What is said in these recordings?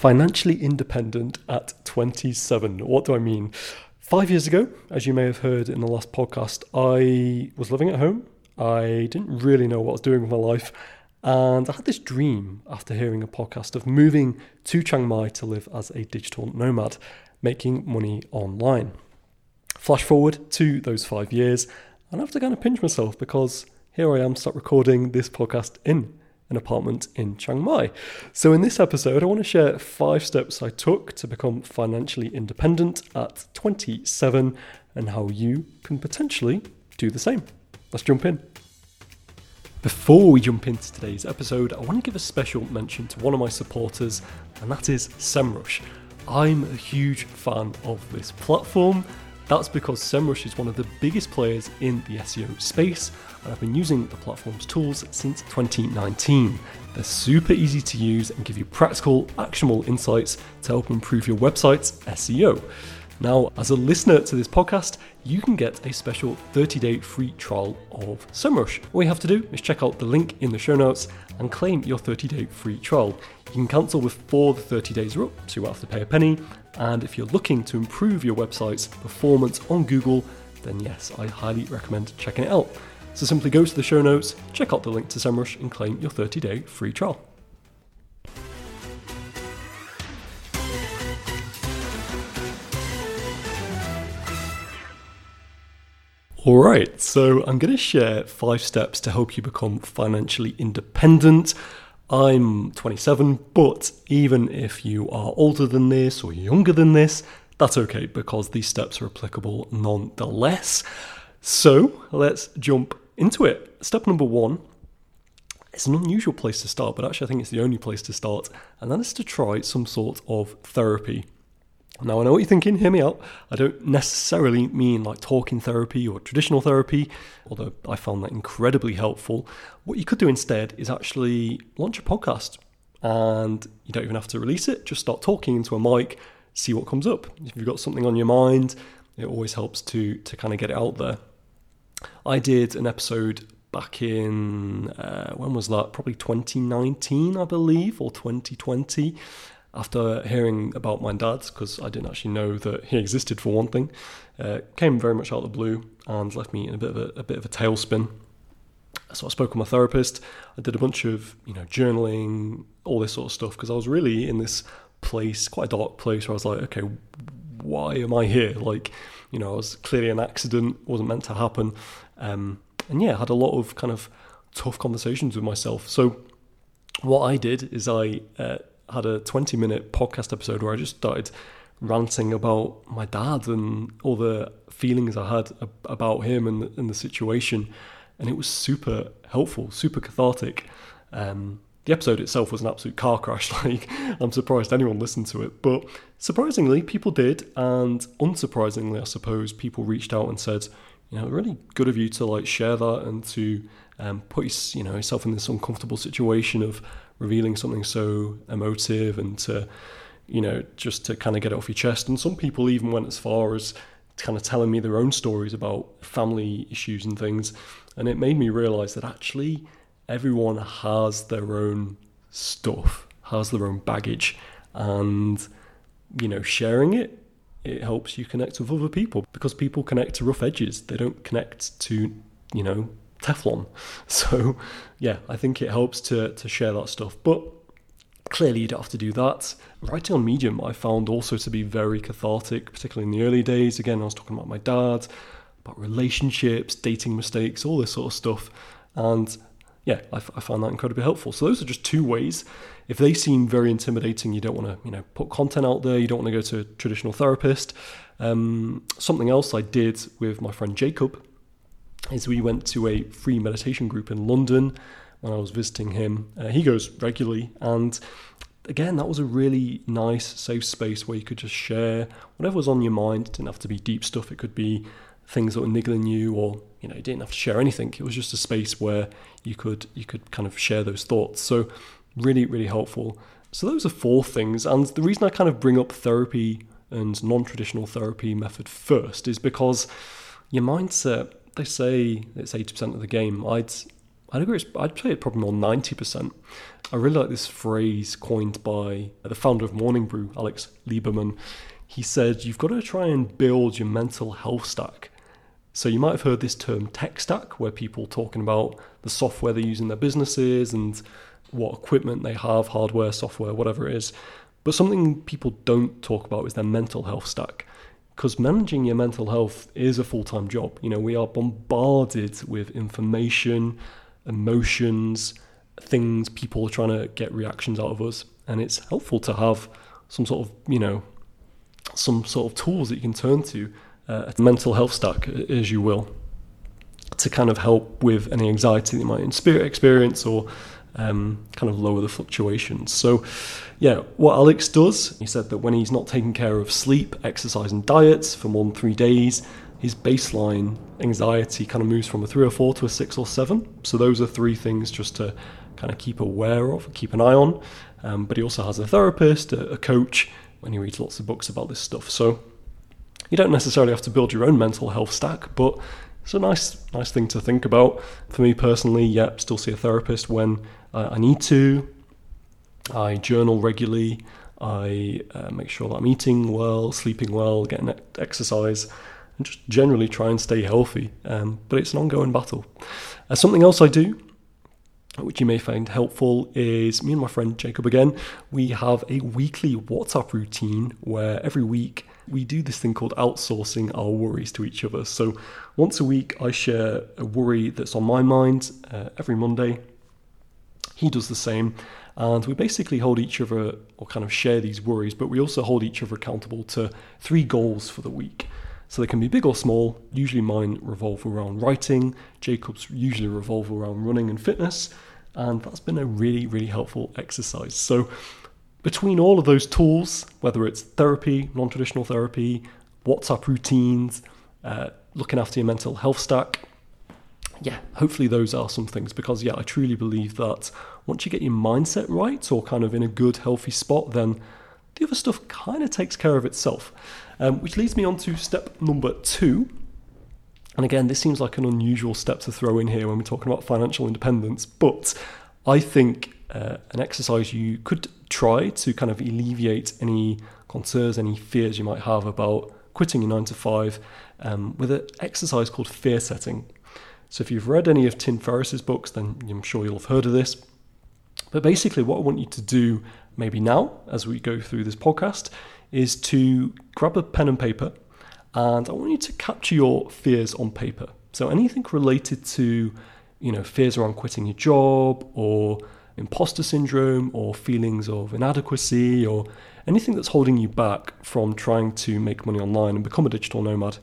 financially independent at 27. What do I mean? Five years ago, as you may have heard in the last podcast, I was living at home. I didn't really know what I was doing with my life. And I had this dream after hearing a podcast of moving to Chiang Mai to live as a digital nomad, making money online. Flash forward to those five years, and I have to kind of pinch myself because here I am, start recording this podcast in an apartment in Chiang Mai. So, in this episode, I want to share five steps I took to become financially independent at 27 and how you can potentially do the same. Let's jump in. Before we jump into today's episode, I want to give a special mention to one of my supporters, and that is SEMrush. I'm a huge fan of this platform. That's because SEMrush is one of the biggest players in the SEO space, and I've been using the platform's tools since 2019. They're super easy to use and give you practical, actionable insights to help improve your website's SEO. Now, as a listener to this podcast, you can get a special 30 day free trial of SEMrush. All you have to do is check out the link in the show notes and claim your 30 day free trial. You can cancel before the 30 days are up, so you won't have to pay a penny. And if you're looking to improve your website's performance on Google, then yes, I highly recommend checking it out. So simply go to the show notes, check out the link to SEMrush, and claim your 30 day free trial. All right, so I'm going to share five steps to help you become financially independent. I'm 27, but even if you are older than this or younger than this, that's okay because these steps are applicable nonetheless. So let's jump into it. Step number one it's an unusual place to start, but actually, I think it's the only place to start, and that is to try some sort of therapy. Now, I know what you're thinking, hear me out. I don't necessarily mean like talking therapy or traditional therapy, although I found that incredibly helpful. What you could do instead is actually launch a podcast and you don't even have to release it, just start talking into a mic, see what comes up. If you've got something on your mind, it always helps to, to kind of get it out there. I did an episode back in, uh, when was that? Probably 2019, I believe, or 2020 after hearing about my dad's, because I didn't actually know that he existed for one thing, uh, came very much out of the blue and left me in a bit of a, a bit of a tailspin. So I spoke with my therapist. I did a bunch of you know journaling, all this sort of stuff, because I was really in this place, quite a dark place, where I was like, okay, why am I here? Like, you know, I was clearly an accident, wasn't meant to happen, um, and yeah, I had a lot of kind of tough conversations with myself. So what I did is I uh, had a 20 minute podcast episode where I just started ranting about my dad and all the feelings I had about him and the, and the situation. And it was super helpful, super cathartic. Um, the episode itself was an absolute car crash. Like, I'm surprised anyone listened to it. But surprisingly, people did. And unsurprisingly, I suppose, people reached out and said, you know, really good of you to like share that and to um, put you know yourself in this uncomfortable situation of revealing something so emotive and to, you know, just to kind of get it off your chest. And some people even went as far as kind of telling me their own stories about family issues and things. And it made me realize that actually everyone has their own stuff, has their own baggage. And, you know, sharing it, it helps you connect with other people because people connect to rough edges. They don't connect to, you know, Teflon. So, yeah, I think it helps to, to share that stuff. But clearly, you don't have to do that. Writing on Medium, I found also to be very cathartic, particularly in the early days. Again, I was talking about my dad, about relationships, dating mistakes, all this sort of stuff. And yeah, I, f- I find that incredibly helpful. So those are just two ways. If they seem very intimidating, you don't want to, you know, put content out there. You don't want to go to a traditional therapist. Um, something else I did with my friend Jacob is we went to a free meditation group in London when I was visiting him. Uh, he goes regularly, and again, that was a really nice, safe space where you could just share whatever was on your mind. It didn't have to be deep stuff. It could be things that were niggling you, or you know, you didn't have to share anything. It was just a space where you could you could kind of share those thoughts. So really, really helpful. So those are four things, and the reason I kind of bring up therapy and non-traditional therapy method first is because your mindset they say it's 80% of the game. I'd I'd agree. I'd say it probably more ninety percent. I really like this phrase coined by the founder of Morning Brew, Alex Lieberman. He said, "You've got to try and build your mental health stack." So you might have heard this term tech stack, where people talking about the software they use in their businesses and what equipment they have, hardware, software, whatever it is. But something people don't talk about is their mental health stack. Because managing your mental health is a full time job. You know, we are bombarded with information, emotions, things people are trying to get reactions out of us. And it's helpful to have some sort of, you know, some sort of tools that you can turn to, a mental health stack, as you will, to kind of help with any anxiety that you might experience or um, kind of lower the fluctuations. So, yeah, what Alex does, he said that when he's not taking care of sleep, exercise, and diets for more than three days, his baseline anxiety kind of moves from a three or four to a six or seven. So, those are three things just to kind of keep aware of, keep an eye on. Um, but he also has a therapist, a, a coach, and he reads lots of books about this stuff. So, you don't necessarily have to build your own mental health stack, but it's a nice, nice thing to think about. For me personally, yeah, still see a therapist when uh, I need to. I journal regularly. I uh, make sure that I'm eating well, sleeping well, getting exercise, and just generally try and stay healthy. Um, but it's an ongoing battle. Uh, something else I do, which you may find helpful, is me and my friend Jacob again. We have a weekly WhatsApp routine where every week we do this thing called outsourcing our worries to each other. So once a week, I share a worry that's on my mind uh, every Monday. He does the same. And we basically hold each other, or kind of share these worries, but we also hold each other accountable to three goals for the week. So they can be big or small. Usually mine revolve around writing, Jacob's usually revolve around running and fitness. And that's been a really, really helpful exercise. So between all of those tools, whether it's therapy, non traditional therapy, WhatsApp routines, uh, looking after your mental health stack, yeah, hopefully those are some things because, yeah, I truly believe that once you get your mindset right or kind of in a good, healthy spot, then the other stuff kind of takes care of itself. Um, which leads me on to step number two. And again, this seems like an unusual step to throw in here when we're talking about financial independence, but I think uh, an exercise you could try to kind of alleviate any concerns, any fears you might have about quitting your nine to five um, with an exercise called fear setting. So if you've read any of Tim Ferriss's books, then I'm sure you'll have heard of this. But basically, what I want you to do maybe now, as we go through this podcast, is to grab a pen and paper and I want you to capture your fears on paper. So anything related to, you know, fears around quitting your job or imposter syndrome or feelings of inadequacy or anything that's holding you back from trying to make money online and become a digital nomad.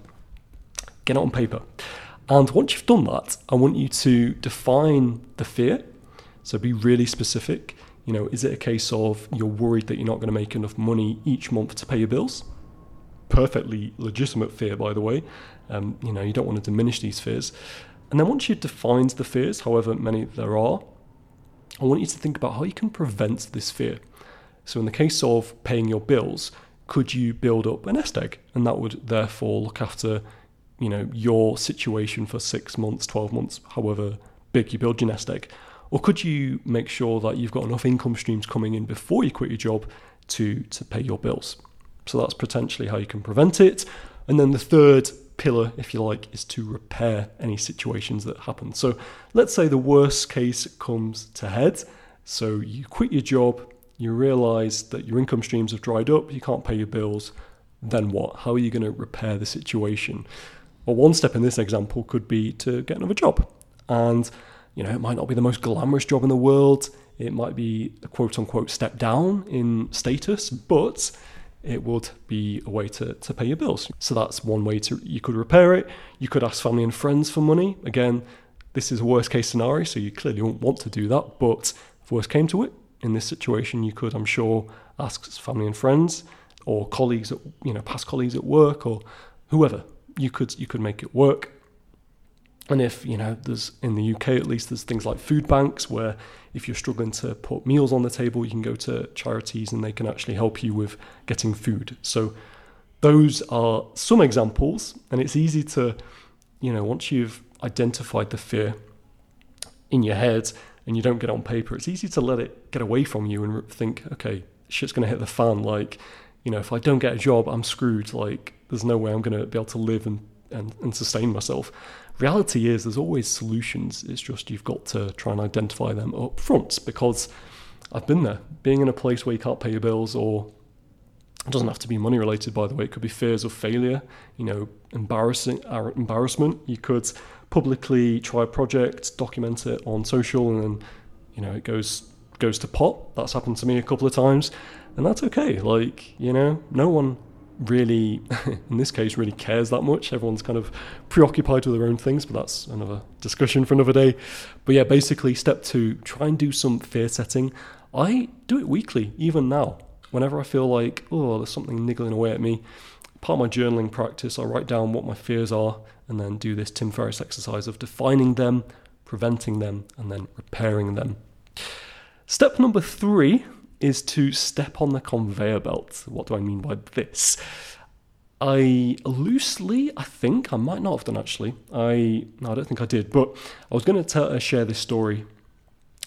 Get it on paper. And once you've done that, I want you to define the fear. So be really specific. You know, is it a case of you're worried that you're not going to make enough money each month to pay your bills? Perfectly legitimate fear, by the way. Um, you know, you don't want to diminish these fears. And then once you've defined the fears, however many there are, I want you to think about how you can prevent this fear. So, in the case of paying your bills, could you build up a nest egg? And that would therefore look after you know your situation for six months, twelve months, however big you build your nest egg, or could you make sure that you've got enough income streams coming in before you quit your job to to pay your bills? So that's potentially how you can prevent it. And then the third pillar, if you like, is to repair any situations that happen. So let's say the worst case comes to head. So you quit your job, you realize that your income streams have dried up, you can't pay your bills. Then what? How are you going to repair the situation? Well, one step in this example could be to get another job. And, you know, it might not be the most glamorous job in the world. It might be a quote unquote step down in status, but it would be a way to, to pay your bills. So that's one way to you could repair it. You could ask family and friends for money. Again, this is a worst case scenario, so you clearly won't want to do that. But if worst came to it, in this situation, you could, I'm sure, ask family and friends or colleagues, at, you know, past colleagues at work or whoever you could you could make it work. And if you know, there's in the UK at least, there's things like food banks where if you're struggling to put meals on the table, you can go to charities and they can actually help you with getting food. So those are some examples, and it's easy to, you know, once you've identified the fear, in your head and you don't get it on paper, it's easy to let it get away from you and think, okay, shit's going to hit the fan. Like, you know, if I don't get a job, I'm screwed. Like, there's no way I'm going to be able to live and, and, and sustain myself. Reality is, there's always solutions. It's just you've got to try and identify them up front because I've been there. Being in a place where you can't pay your bills or it doesn't have to be money related, by the way. It could be fears of failure, you know, embarrassing uh, embarrassment. You could publicly try a project, document it on social, and then you know it goes goes to pot. That's happened to me a couple of times, and that's okay. Like you know, no one really, in this case, really cares that much. Everyone's kind of preoccupied with their own things, but that's another discussion for another day. But yeah, basically, step two: try and do some fear setting. I do it weekly, even now. Whenever I feel like, oh, there's something niggling away at me, part of my journaling practice, I write down what my fears are and then do this Tim Ferriss exercise of defining them, preventing them, and then repairing them. Step number three is to step on the conveyor belt. What do I mean by this? I loosely, I think, I might not have done actually. I no, I don't think I did, but I was going to uh, share this story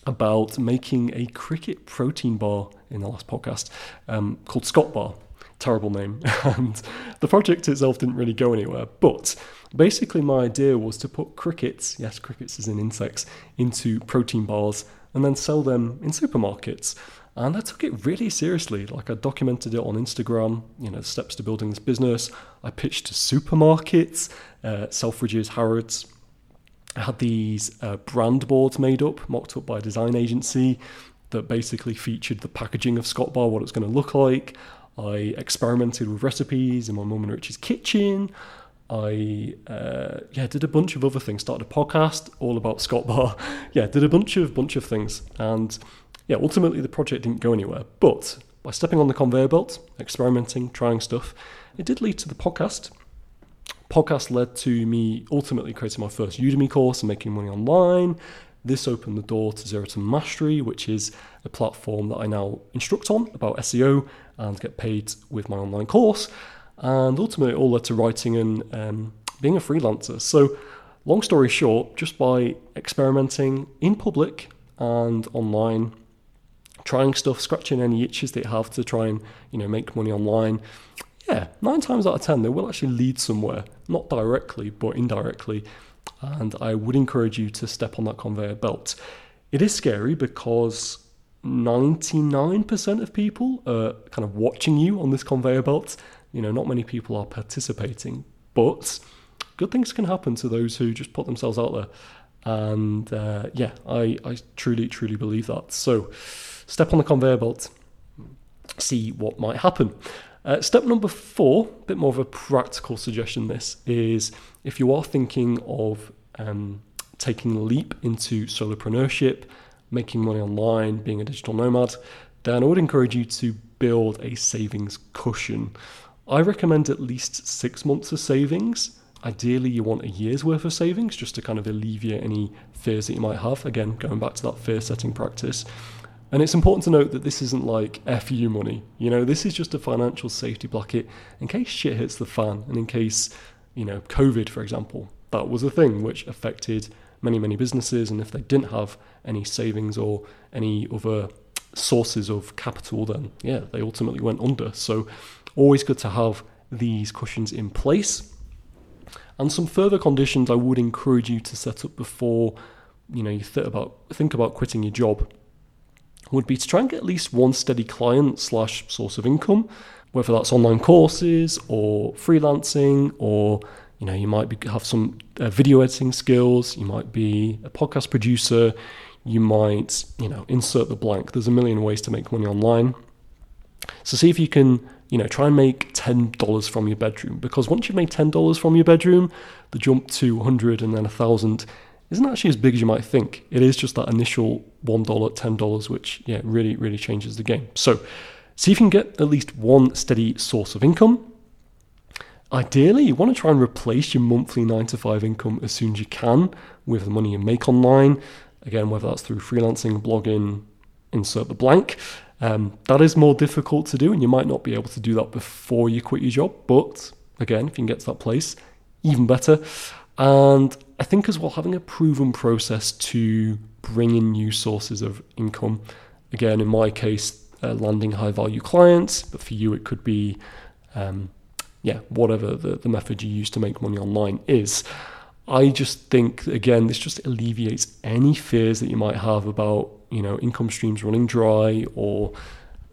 about making a cricket protein bar in the last podcast um, called Scott Bar. Terrible name, and the project itself didn't really go anywhere. But basically, my idea was to put crickets, yes, crickets is in insects, into protein bars and then sell them in supermarkets. And I took it really seriously. Like I documented it on Instagram, you know, steps to building this business. I pitched to supermarkets, uh, Selfridges, Harrods. I had these uh, brand boards made up, mocked up by a design agency that basically featured the packaging of Scott Bar, what it's going to look like. I experimented with recipes in my mum and Rich's kitchen. I uh, yeah did a bunch of other things. Started a podcast all about Scott Bar. yeah, did a bunch of bunch of things, and yeah, ultimately the project didn't go anywhere. But by stepping on the conveyor belt, experimenting, trying stuff, it did lead to the podcast. Podcast led to me ultimately creating my first Udemy course and making money online. This opened the door to Zero to Mastery, which is a platform that I now instruct on about SEO and get paid with my online course. And ultimately, it all led to writing and um, being a freelancer. So, long story short, just by experimenting in public and online, trying stuff, scratching any itches they have to try and you know make money online. Yeah, nine times out of ten, they will actually lead somewhere, not directly but indirectly. And I would encourage you to step on that conveyor belt. It is scary because 99% of people are kind of watching you on this conveyor belt. You know, not many people are participating, but good things can happen to those who just put themselves out there. And uh, yeah, I, I truly, truly believe that. So step on the conveyor belt, see what might happen. Uh, step number four, a bit more of a practical suggestion. This is if you are thinking of um, taking a leap into solopreneurship, making money online, being a digital nomad, then I would encourage you to build a savings cushion. I recommend at least six months of savings. Ideally, you want a year's worth of savings just to kind of alleviate any fears that you might have. Again, going back to that fear setting practice. And it's important to note that this isn't like FU money. You know, this is just a financial safety blanket in case shit hits the fan and in case, you know, COVID, for example, that was a thing which affected many, many businesses. And if they didn't have any savings or any other sources of capital, then yeah, they ultimately went under. So, always good to have these cushions in place. And some further conditions I would encourage you to set up before you know you think about think about quitting your job would be to try and get at least one steady client slash source of income, whether that's online courses or freelancing, or you know you might be, have some uh, video editing skills, you might be a podcast producer, you might you know insert the blank. There's a million ways to make money online. So see if you can you know try and make ten dollars from your bedroom because once you've made ten dollars from your bedroom, the jump to 100 and then a thousand isn't actually as big as you might think. It is just that initial $1, $10, which, yeah, really, really changes the game. So, see if you can get at least one steady source of income. Ideally, you want to try and replace your monthly 9 to 5 income as soon as you can with the money you make online. Again, whether that's through freelancing, blogging, insert the blank. Um, that is more difficult to do, and you might not be able to do that before you quit your job. But again, if you can get to that place, even better. And I think as well, having a proven process to bring in new sources of income. Again, in my case, uh, landing high value clients, but for you, it could be, um, yeah, whatever the, the method you use to make money online is. I just think, again, this just alleviates any fears that you might have about, you know, income streams running dry or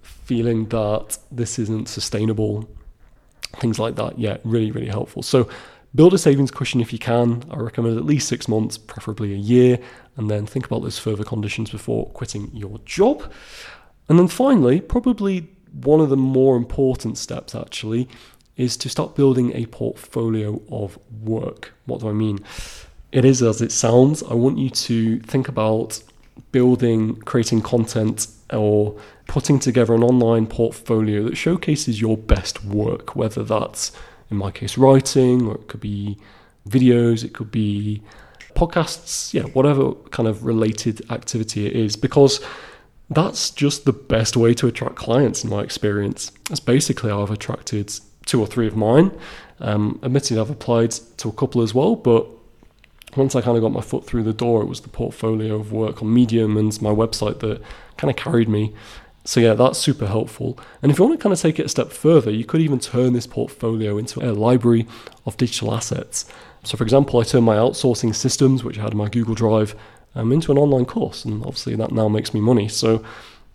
feeling that this isn't sustainable, things like that. Yeah, really, really helpful. So, build a savings cushion if you can. I recommend at least six months, preferably a year, and then think about those further conditions before quitting your job. And then finally, probably one of the more important steps actually is to start building a portfolio of work. What do I mean? It is as it sounds. I want you to think about building, creating content, or putting together an online portfolio that showcases your best work, whether that's, in my case, writing, or it could be videos, it could be podcasts, yeah, whatever kind of related activity it is, because that's just the best way to attract clients in my experience. That's basically how I've attracted two or three of mine. Um, admittedly, I've applied to a couple as well, but once I kind of got my foot through the door, it was the portfolio of work on Medium and my website that kind of carried me. So, yeah, that's super helpful. And if you want to kind of take it a step further, you could even turn this portfolio into a library of digital assets. So, for example, I turned my outsourcing systems, which I had in my Google Drive, um, into an online course. And obviously, that now makes me money. So,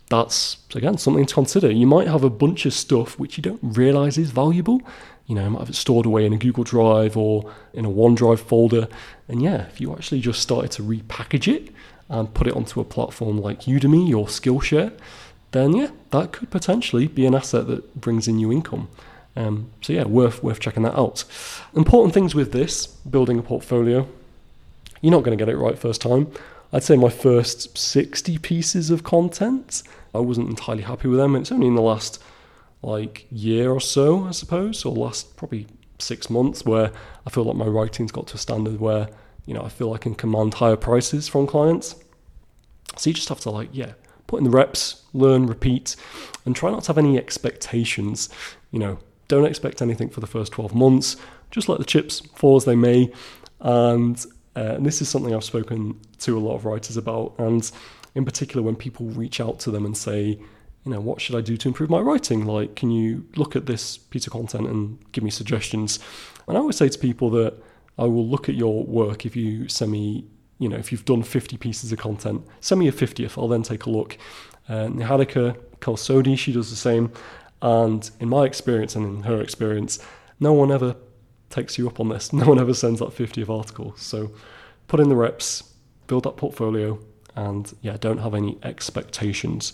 that's again something to consider. You might have a bunch of stuff which you don't realize is valuable. You know, you might have it stored away in a Google Drive or in a OneDrive folder. And yeah, if you actually just started to repackage it and put it onto a platform like Udemy or Skillshare, then yeah, that could potentially be an asset that brings in new income. Um, so yeah, worth worth checking that out. Important things with this building a portfolio. You're not going to get it right first time. I'd say my first 60 pieces of content, I wasn't entirely happy with them. It's only in the last like year or so, I suppose, or last probably six months where I feel like my writing's got to a standard where, you know, I feel I can command higher prices from clients. So you just have to like, yeah, put in the reps, learn, repeat, and try not to have any expectations. You know, don't expect anything for the first 12 months. Just let the chips fall as they may. And, uh, and this is something I've spoken to a lot of writers about. And in particular, when people reach out to them and say, you know, what should I do to improve my writing? Like, can you look at this piece of content and give me suggestions? And I always say to people that I will look at your work if you send me, you know, if you've done 50 pieces of content, send me a 50th. I'll then take a look. Uh, Niharika Kalsodi, she does the same. And in my experience and in her experience, no one ever takes you up on this. No one ever sends that 50th article. So put in the reps, build that portfolio, and yeah, don't have any expectations.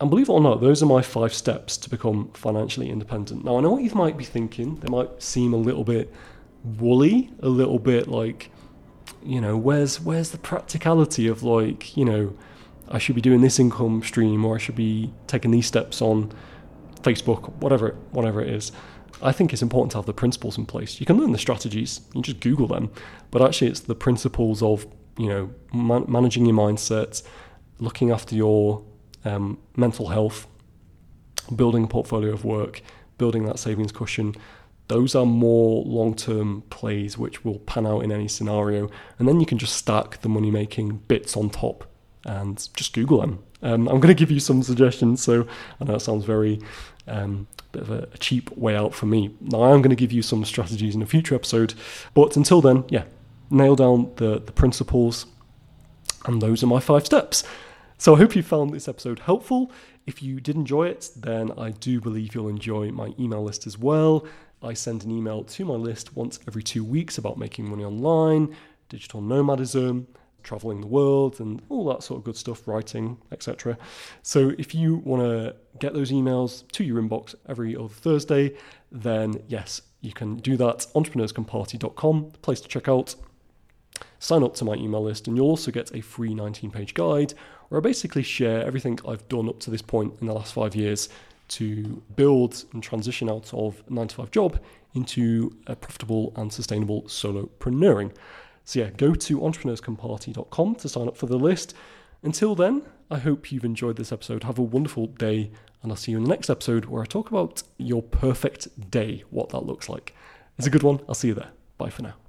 And believe it or not, those are my five steps to become financially independent. Now, I know what you might be thinking. They might seem a little bit woolly, a little bit like, you know, where's where's the practicality of like, you know, I should be doing this income stream or I should be taking these steps on Facebook, whatever whatever it is. I think it's important to have the principles in place. You can learn the strategies, you just Google them, but actually, it's the principles of you know man- managing your mindset, looking after your um, mental health, building a portfolio of work, building that savings cushion. Those are more long term plays which will pan out in any scenario. And then you can just stack the money making bits on top and just Google them. Um, I'm going to give you some suggestions. So I know it sounds very um, bit of a, a cheap way out for me. Now I am going to give you some strategies in a future episode. But until then, yeah, nail down the, the principles. And those are my five steps. So I hope you found this episode helpful. If you did enjoy it, then I do believe you'll enjoy my email list as well. I send an email to my list once every two weeks about making money online, digital nomadism, traveling the world, and all that sort of good stuff, writing, etc. So if you want to get those emails to your inbox every other Thursday, then yes, you can do that. Entrepreneurscomparty.com, place to check out. Sign up to my email list, and you'll also get a free 19 page guide where I basically share everything I've done up to this point in the last five years to build and transition out of a 9 to 5 job into a profitable and sustainable solopreneuring. So, yeah, go to entrepreneurscomparty.com to sign up for the list. Until then, I hope you've enjoyed this episode. Have a wonderful day, and I'll see you in the next episode where I talk about your perfect day, what that looks like. It's a good one. I'll see you there. Bye for now.